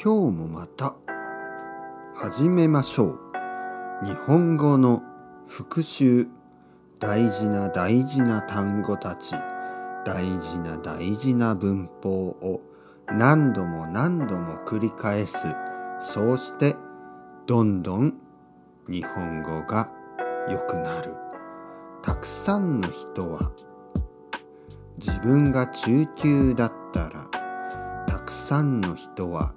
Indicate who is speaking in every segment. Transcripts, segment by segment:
Speaker 1: 今日もまた始めましょう。日本語の復習。大事な大事な単語たち。大事な大事な文法を何度も何度も繰り返す。そうしてどんどん日本語が良くなる。たくさんの人は自分が中級だったらたくさんの人は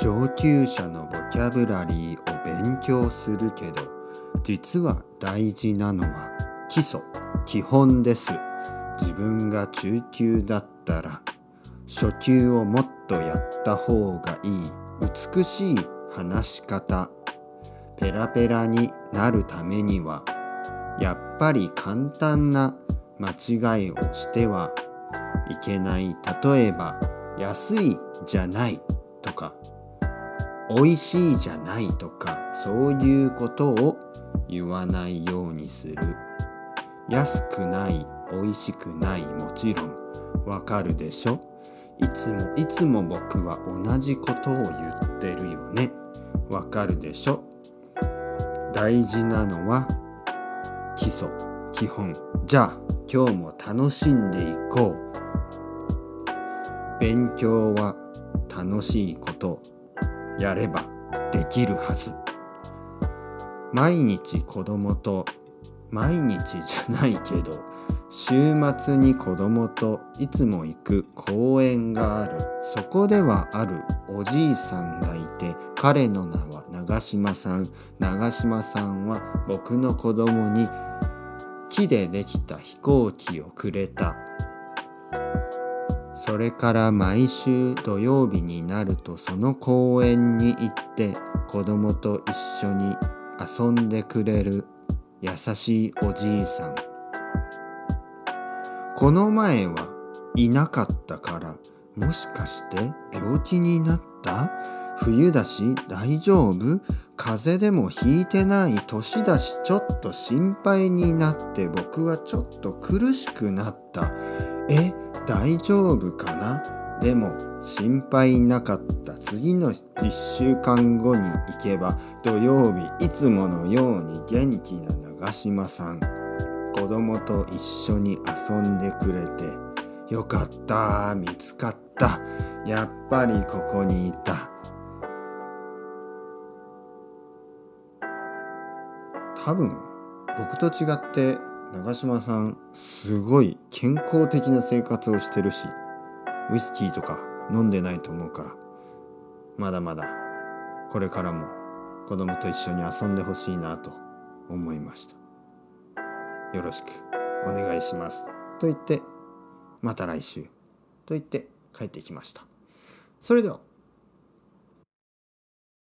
Speaker 1: 上級者のボキャブラリーを勉強するけど実は大事なのは基礎基本です。自分が中級だったら初級をもっとやった方がいい美しい話し方ペラペラになるためにはやっぱり簡単な間違いをしてはいけない。例えば安いじゃないとか美味しいじゃないとかそういうことを言わないようにする。安くない美味しくないもちろんわかるでしょ？いつもいつも僕は同じことを言ってるよね。わかるでしょ？大事なのは基礎基本。じゃあ今日も楽しんでいこう。勉強は楽しいこと。やればできるはず。毎日子供と毎日じゃないけど週末に子供といつも行く公園がある。そこではあるおじいさんがいて彼の名は長島さん。長島さんは僕の子供に木でできた飛行機をくれた。それから毎週土曜日になるとその公園に行って子供と一緒に遊んでくれる優しいおじいさん。この前はいなかったからもしかして病気になった？冬だし大丈夫？風邪でもひいてない？年だしちょっと心配になって僕はちょっと苦しくなった。え大丈夫かな？でも心配なかった。次の1週間後に行けば土曜日いつものように元気な長島さん。子供と一緒に遊んでくれてよかった見つかった。やっぱりここにいた。多分僕と違って長嶋さんすごい健康的な生活をしてるしウイスキーとか飲んでないと思うからまだまだこれからも子供と一緒に遊んでほしいなと思いました。よろしくお願いします。と言ってまた来週。と言って帰ってきました。それでは。